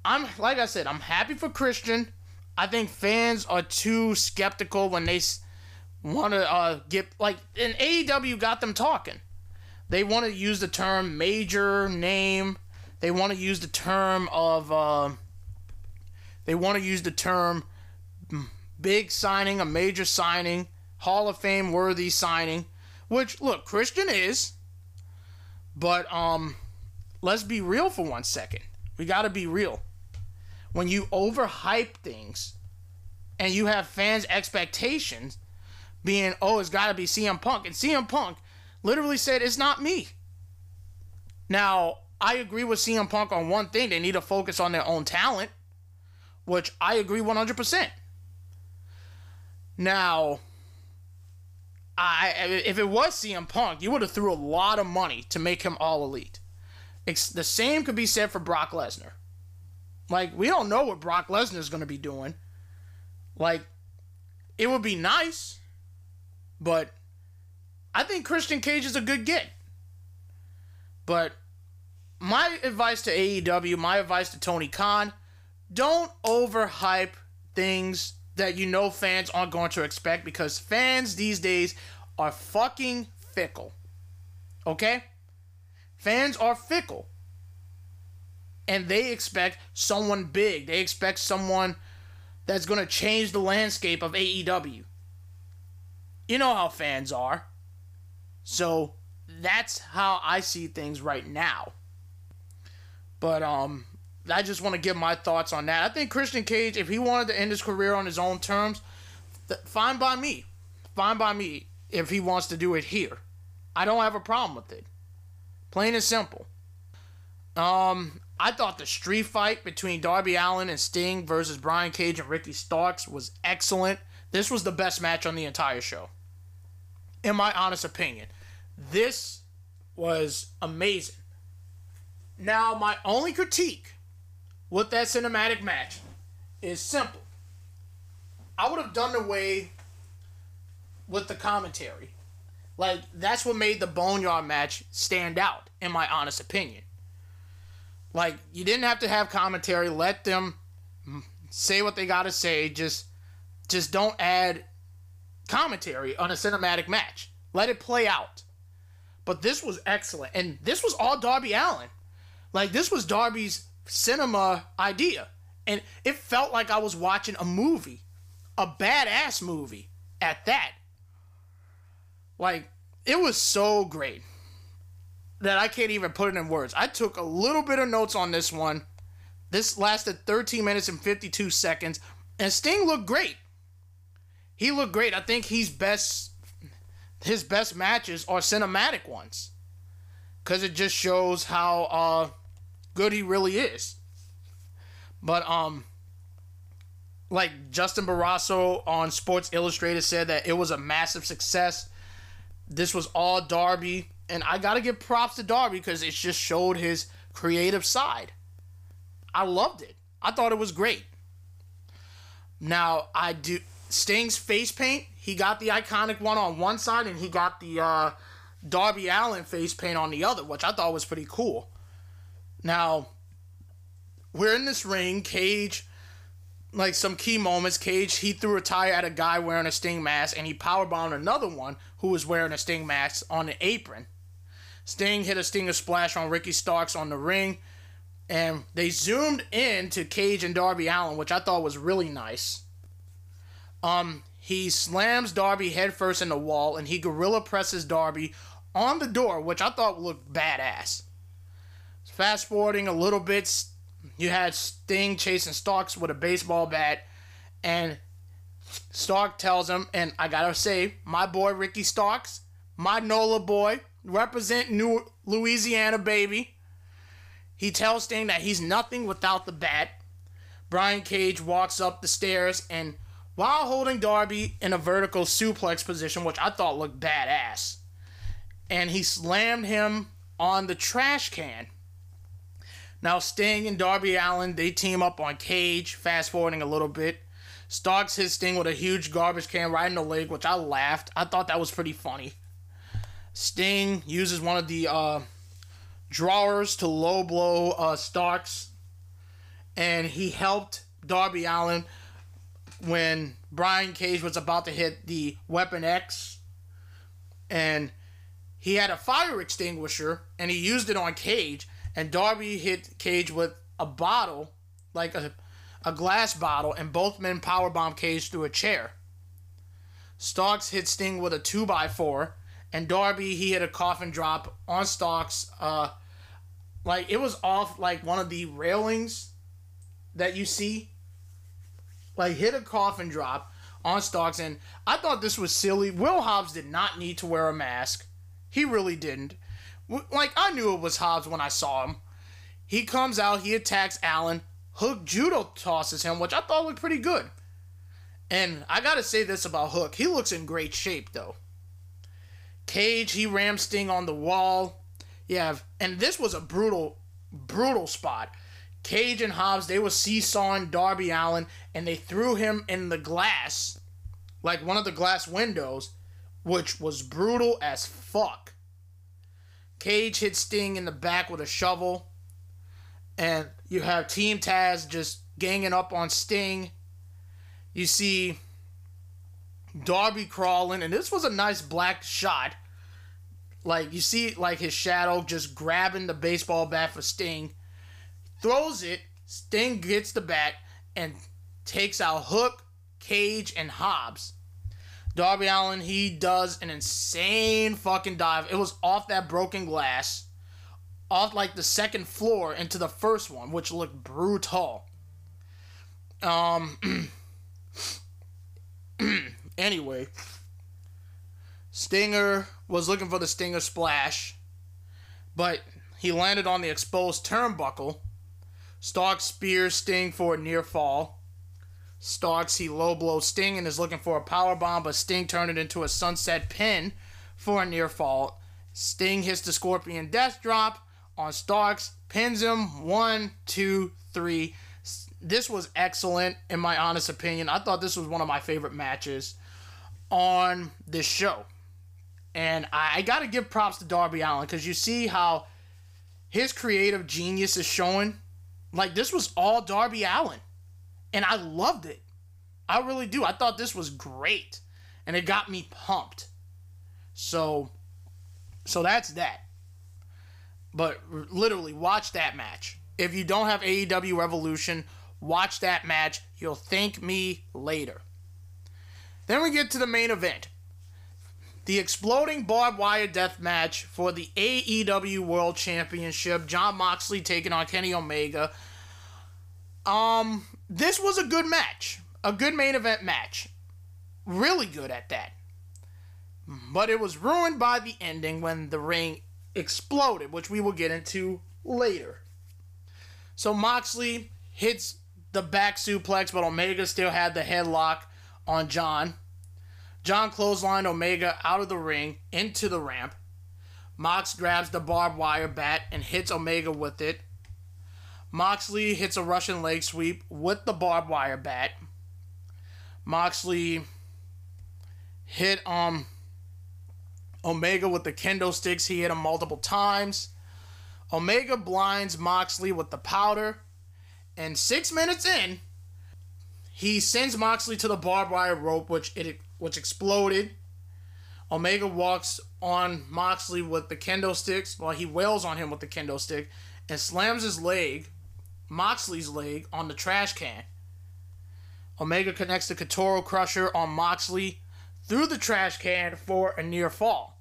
I'm like I said, I'm happy for Christian. I think fans are too skeptical when they want to uh, get like and AEW got them talking. They want to use the term major name. They want to use the term of. Uh, they want to use the term big signing, a major signing, Hall of Fame worthy signing. Which look, Christian is. But um, let's be real for one second. We got to be real when you overhype things and you have fans' expectations being, oh, it's got to be CM Punk. And CM Punk literally said, it's not me. Now, I agree with CM Punk on one thing. They need to focus on their own talent, which I agree 100%. Now, I if it was CM Punk, you would have threw a lot of money to make him all elite. The same could be said for Brock Lesnar. Like, we don't know what Brock Lesnar is going to be doing. Like, it would be nice, but I think Christian Cage is a good get. But my advice to AEW, my advice to Tony Khan, don't overhype things that you know fans aren't going to expect because fans these days are fucking fickle. Okay? Fans are fickle and they expect someone big. They expect someone that's going to change the landscape of AEW. You know how fans are. So that's how I see things right now. But um I just want to give my thoughts on that. I think Christian Cage if he wanted to end his career on his own terms, th- fine by me. Fine by me if he wants to do it here. I don't have a problem with it. Plain and simple. Um, I thought the street fight between Darby Allin and Sting versus Brian Cage and Ricky Starks was excellent. This was the best match on the entire show. In my honest opinion, this was amazing. Now, my only critique with that cinematic match is simple. I would have done away with the commentary. Like, that's what made the Boneyard match stand out, in my honest opinion. Like you didn't have to have commentary. Let them say what they got to say. Just just don't add commentary on a cinematic match. Let it play out. But this was excellent. And this was all Darby Allin. Like this was Darby's cinema idea. And it felt like I was watching a movie. A badass movie at that. Like it was so great. That I can't even put it in words. I took a little bit of notes on this one. This lasted 13 minutes and 52 seconds, and Sting looked great. He looked great. I think he's best. His best matches are cinematic ones, because it just shows how uh, good he really is. But um, like Justin Barrasso on Sports Illustrated said that it was a massive success. This was all Darby, and I gotta give props to Darby because it just showed his creative side. I loved it. I thought it was great. Now I do Sting's face paint. He got the iconic one on one side, and he got the uh, Darby Allin face paint on the other, which I thought was pretty cool. Now we're in this ring. Cage like some key moments. Cage he threw a tire at a guy wearing a Sting mask, and he powerbombed another one who was wearing a Sting mask on the apron. Sting hit a Stinger splash on Ricky Starks on the ring, and they zoomed in to Cage and Darby Allin, which I thought was really nice. Um, he slams Darby headfirst in the wall, and he gorilla presses Darby on the door, which I thought looked badass. Fast forwarding a little bit, you had Sting chasing Starks with a baseball bat, and Stark tells him, and I gotta say, my boy Ricky Starks, my NOLA boy, represent New Louisiana, baby. He tells Sting that he's nothing without the bat. Brian Cage walks up the stairs and while holding Darby in a vertical suplex position, which I thought looked badass, and he slammed him on the trash can. Now Sting and Darby Allin they team up on Cage. Fast forwarding a little bit, Starks hits Sting with a huge garbage can right in the leg, which I laughed. I thought that was pretty funny. Sting uses one of the uh, drawers to low blow uh, Starks, and he helped Darby Allin when Brian Cage was about to hit the Weapon X, and he had a fire extinguisher and he used it on Cage. And Darby hit Cage with a bottle, like a, a glass bottle, and both men powerbomb Cage through a chair. Starks hit Sting with a 2x4, and Darby, he hit a coffin drop on Starks. Uh, like, it was off, like, one of the railings that you see. Like, hit a coffin drop on Starks, and I thought this was silly. Will Hobbs did not need to wear a mask. He really didn't. Like, I knew it was Hobbs when I saw him. He comes out, he attacks Allin. Hook judo tosses him, which I thought looked pretty good. And I gotta say this about Hook. He looks in great shape, though. Cage, he rams Sting on the wall. Yeah, and this was a brutal, brutal spot. Cage and Hobbs, they were seesawing Darby Allin, and they threw him in the glass, like one of the glass windows, which was brutal as fuck. Cage hit Sting in the back with a shovel. And you have Team Taz just ganging up on Sting. You see Darby crawling, and this was a nice black shot. Like you see, like his shadow just grabbing the baseball bat for Sting, throws it. Sting gets the bat and takes out Hook, Cage, and Hobbs. Darby Allin he does an insane fucking dive. It was off that broken glass, off like the second floor into the first one, which looked brutal. Um. anyway, Stinger was looking for the Stinger splash, but he landed on the exposed turnbuckle. Stark spears Sting for a near fall. Starks, he low blows Sting and is looking for a power bomb, but Sting turned it into a sunset pin for a near fall. Sting hits the Scorpion Death Drop on Starks, pins him. One, two, three. This was excellent, in my honest opinion. I thought this was one of my favorite matches on this show. And I, I got to give props to Darby Allin because you see how his creative genius is showing. Like, this was all Darby Allen. and I loved it. I really do. I thought this was great, and it got me pumped. So, so that's that. But literally, watch that match. If you don't have AEW Revolution, watch that match. You'll thank me later. Then we get to the main event. the exploding barbed wire death match for the AEW World Championship. Jon Moxley taking on Kenny Omega. Um, this was a good match, a good main event match, really good at that. But it was ruined by the ending when the ring exploded, which we will get into later. So Moxley hits the back suplex, but Omega still had the headlock on Jon. Jon clotheslined Omega out of the ring into the ramp. Mox grabs the barbed wire bat and hits Omega with it. Moxley hits a Russian leg sweep with the barbed wire bat. Moxley hit um Omega with the kendo sticks. He hit him multiple times. Omega blinds Moxley with the powder. And six minutes in, he sends Moxley to the barbed wire rope, which it which exploded. Omega walks on Moxley with the kendo sticks while he wails on him with the kendo stick and slams his leg, Moxley's leg, on the trash can. Omega connects the Kotaro Krusher on Moxley through the trash can for a near fall.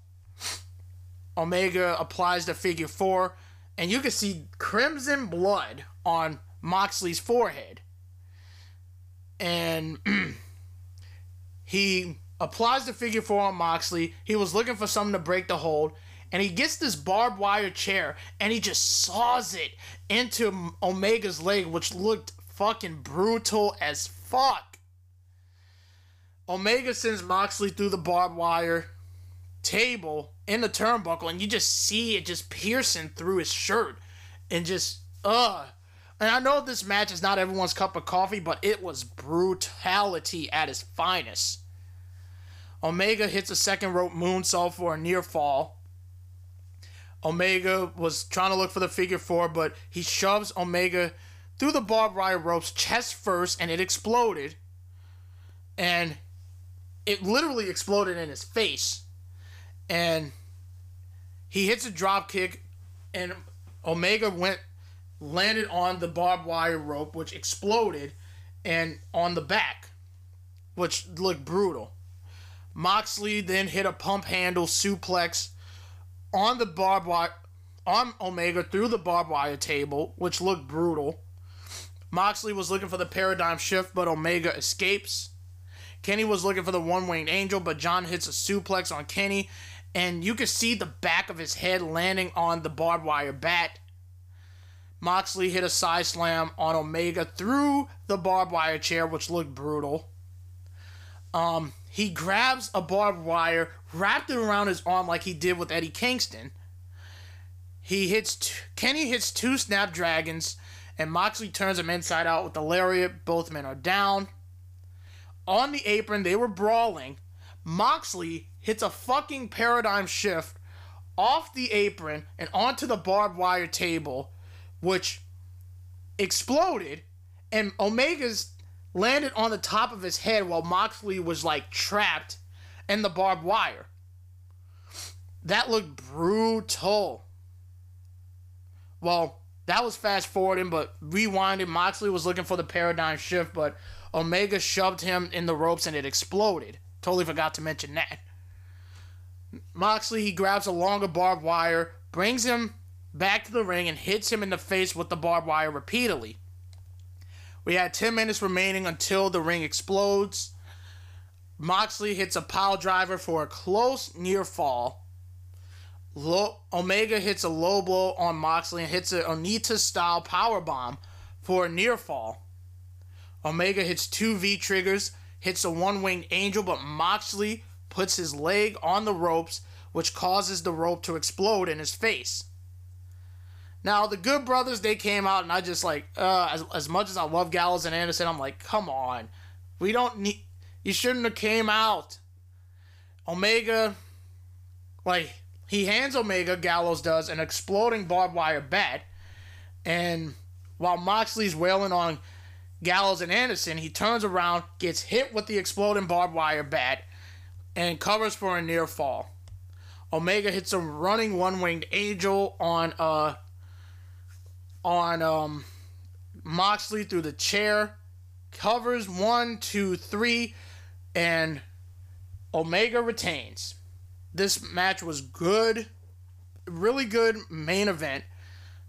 Omega applies the figure four, and you can see crimson blood on Moxley's forehead. And he applies the figure four on Moxley. He was looking for something to break the hold. And he gets this barbed wire chair and he just saws it into Omega's leg, which looked fucking brutal as fuck. Omega sends Moxley through the barbed wire table in the turnbuckle, and you just see it just piercing through his shirt and just, ugh. And I know this match is not everyone's cup of coffee, but it was brutality at its finest. Omega hits a second rope moonsault for a near fall. Omega was trying to look for the figure four, but he shoves Omega through the barbed wire ropes chest first, and it exploded. And it literally exploded in his face. And he hits a drop kick, and Omega went landed on the barbed wire rope, which exploded, and on the back, which looked brutal. Moxley then hit a pump handle suplex on the barbed wire on Omega through the barbed wire table, which looked brutal. Moxley was looking for the paradigm shift, but Omega escapes. Kenny was looking for the one winged angel, but Jon hits a suplex on Kenny, and you can see the back of his head landing on the barbed wire bat. Moxley hit a side slam on Omega through the barbed wire chair, which looked brutal. Um, he grabs a barbed wire, wrapped it around his arm like he did with Eddie Kingston. He hits t- Kenny hits two snapdragons, and Moxley turns him inside out with the lariat. Both men are down. On the apron, they were brawling. Moxley hits a fucking paradigm shift off the apron and onto the barbed wire table, which exploded, and Omega's landed on the top of his head while Moxley was like trapped in the barbed wire. That looked brutal. Well, that was fast forwarding, but rewinding, Moxley was looking for the paradigm shift, but Omega shoved him in the ropes and it exploded. Totally forgot to mention that. Moxley, he grabs a longer barbed wire, brings him back to the ring, and hits him in the face with the barbed wire repeatedly. We had 10 minutes remaining until the ring explodes. Moxley hits a pile driver for a close near fall. Low, Omega hits a low blow on Moxley and hits an Onita style power bomb for a near fall. Omega hits two V triggers, hits a one winged angel, but Moxley puts his leg on the ropes, which causes the rope to explode in his face. Now the Good Brothers they came out and I just like uh, as as much as I love Gallows and Anderson I'm like come on, we don't need you shouldn't have came out. Omega, like he hands Omega Gallows does an exploding barbed wire bat, and while Moxley's wailing on Gallows and Anderson, he turns around, gets hit with the exploding barbed wire bat, and covers for a near fall. Omega hits a running one winged angel on uh on um, Moxley through the chair. Covers one, two, three, and Omega retains. this match was good, really good main event.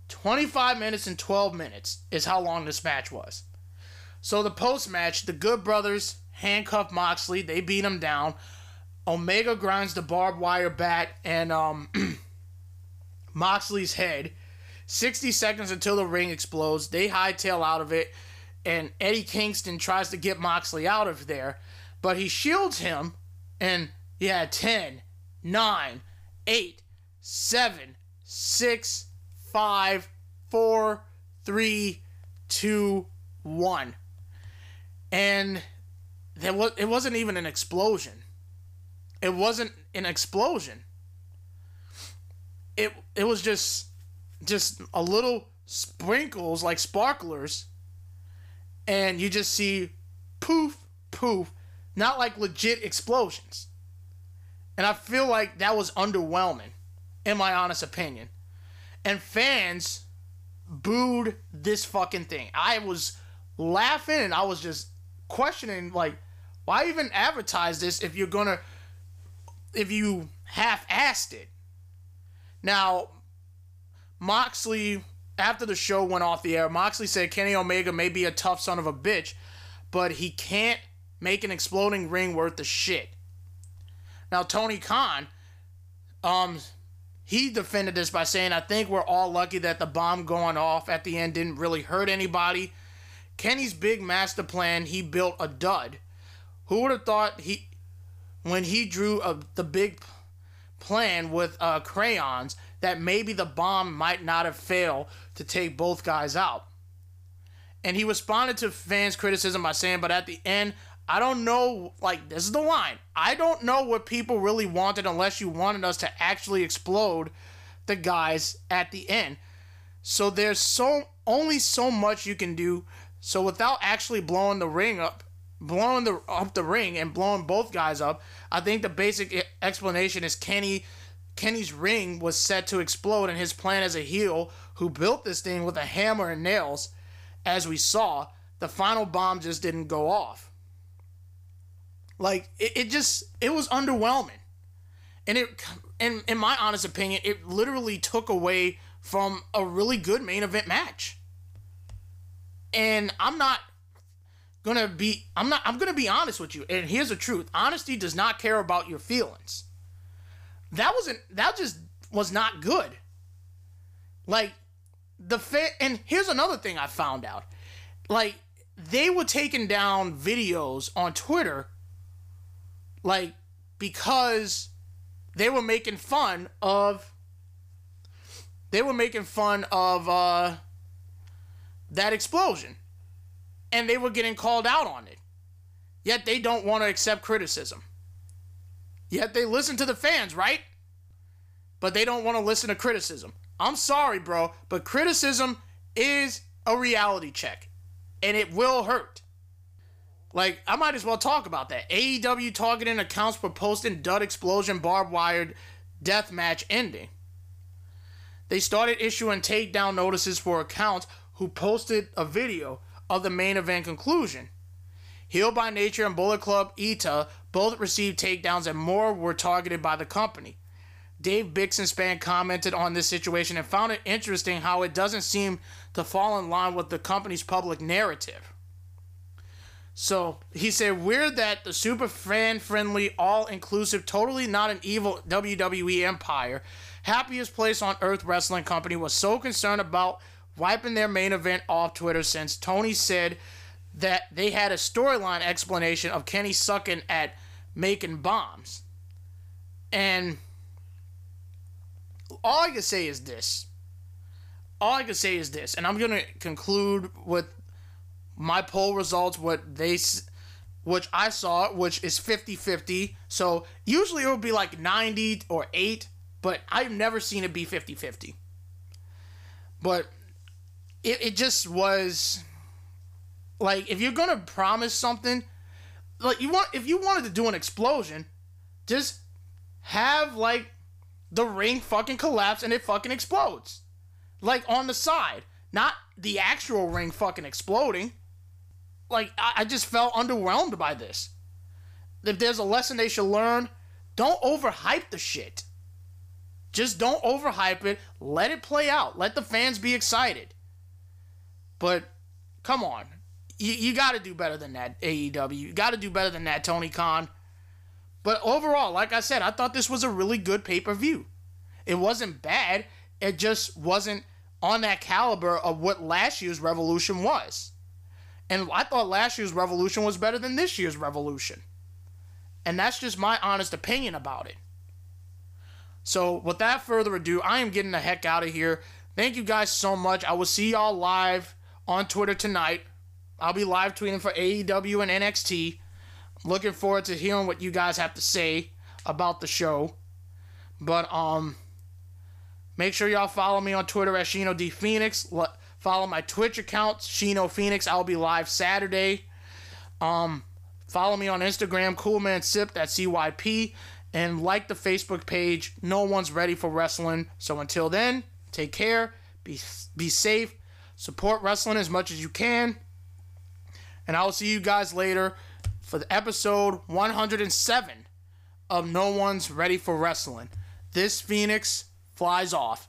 25 minutes and 12 minutes is how long this match was. So the post match, the Good Brothers handcuff Moxley. They beat him down. Omega grinds the barbed wire bat and um, Moxley's head. 60 seconds until the ring explodes. They hightail out of it, and Eddie Kingston tries to get Moxley out of there, but he shields him, and yeah, 10, 9, 8, 7, 6, 5, 4, 3, 2, 1. And there was it wasn't even an explosion. It wasn't an explosion. It it was just just a little sprinkles like sparklers and you just see poof poof not like legit explosions. And I feel like that was underwhelming in my honest opinion. And fans booed this fucking thing. I was laughing and I was just questioning like why even advertise this if you're gonna if you half-assed it now moxley after the show went off the air moxley said kenny omega may be a tough son of a bitch but he can't make an exploding ring worth the shit now tony khan um he defended this by saying i think we're all lucky that the bomb going off at the end didn't really hurt anybody Kenny's big master plan, he built a dud. Who would have thought he, when he drew a, the big plan with uh, crayons, that maybe the bomb might not have failed to take both guys out? And he responded to fans' criticism by saying, but at the end, I don't know, like, this is the line. I don't know what people really wanted unless you wanted us to actually explode the guys at the end. So there's so only so much you can do so without actually blowing the ring up, blowing the up the ring and blowing both guys up, I think the basic explanation is Kenny Kenny's ring was set to explode and his plan as a heel who built this thing with a hammer and nails, as we saw, the final bomb just didn't go off. Like it, it just it was underwhelming. And it in in my honest opinion, it literally took away from a really good main event match. And I'm not gonna be I'm not I'm gonna be honest with you. And here's the truth. Honesty does not care about your feelings. That wasn't that just was not good. Like the fit and here's another thing I found out. Like they were taking down videos on Twitter like because they were making fun of they were making fun of uh that explosion. And they were getting called out on it. Yet they don't want to accept criticism. Yet they listen to the fans, right? But they don't want to listen to criticism. I'm sorry, bro, but criticism is a reality check. And it will hurt. Like, I might as well talk about that. AEW targeting accounts for posting dud explosion barbed wired death match ending. They started issuing takedown notices for accounts who posted a video of the main event conclusion. Heel by Nature and Bullet Club Ita both received takedowns and more were targeted by the company. Dave Bixenspan commented on this situation and found it interesting how it doesn't seem to fall in line with the company's public narrative. So he said, Weird that the super fan friendly, all inclusive, totally not an evil WWE empire, happiest place on earth wrestling company was so concerned about wiping their main event off Twitter since Tony said that they had a storyline explanation of Kenny sucking at making bombs. And all I can say is this. All I can say is this, and I'm going to conclude with my poll results, what they, which I saw, which is 50 50. So usually it would be like 90 or 8, but I've never seen it be 50 50. But it, it just was like if you're gonna promise something like you want if you wanted to do an explosion just have like the ring fucking collapse and it fucking explodes like on the side not the actual ring fucking exploding like I, I just felt underwhelmed by this if there's a lesson they should learn don't overhype the shit. Just don't overhype it. Let it play out. Let the fans be excited. But come on. You, you got to do better than that, AEW. You got to do better than that, Tony Khan. But overall, like I said, I thought this was a really good pay per view. It wasn't bad. It just wasn't on that caliber of what last year's Revolution was. And I thought last year's Revolution was better than this year's Revolution. And that's just my honest opinion about it. So, without further ado, I am getting the heck out of here. Thank you guys so much. I will see y'all live on Twitter tonight. I'll be live tweeting for AEW and NXT. looking forward to hearing what you guys have to say about the show. But um make sure y'all follow me on Twitter at Shino D Phoenix. Follow my Twitch account, Shino Phoenix. I'll be live Saturday. Um follow me on Instagram, CoolManCyp, that's CYP. And like the Facebook page. No one's ready for wrestling. So until then, take care, be be safe, support wrestling as much as you can. And I will see you guys later for the episode 107 of No One's Ready for Wrestling. This Phoenix flies off.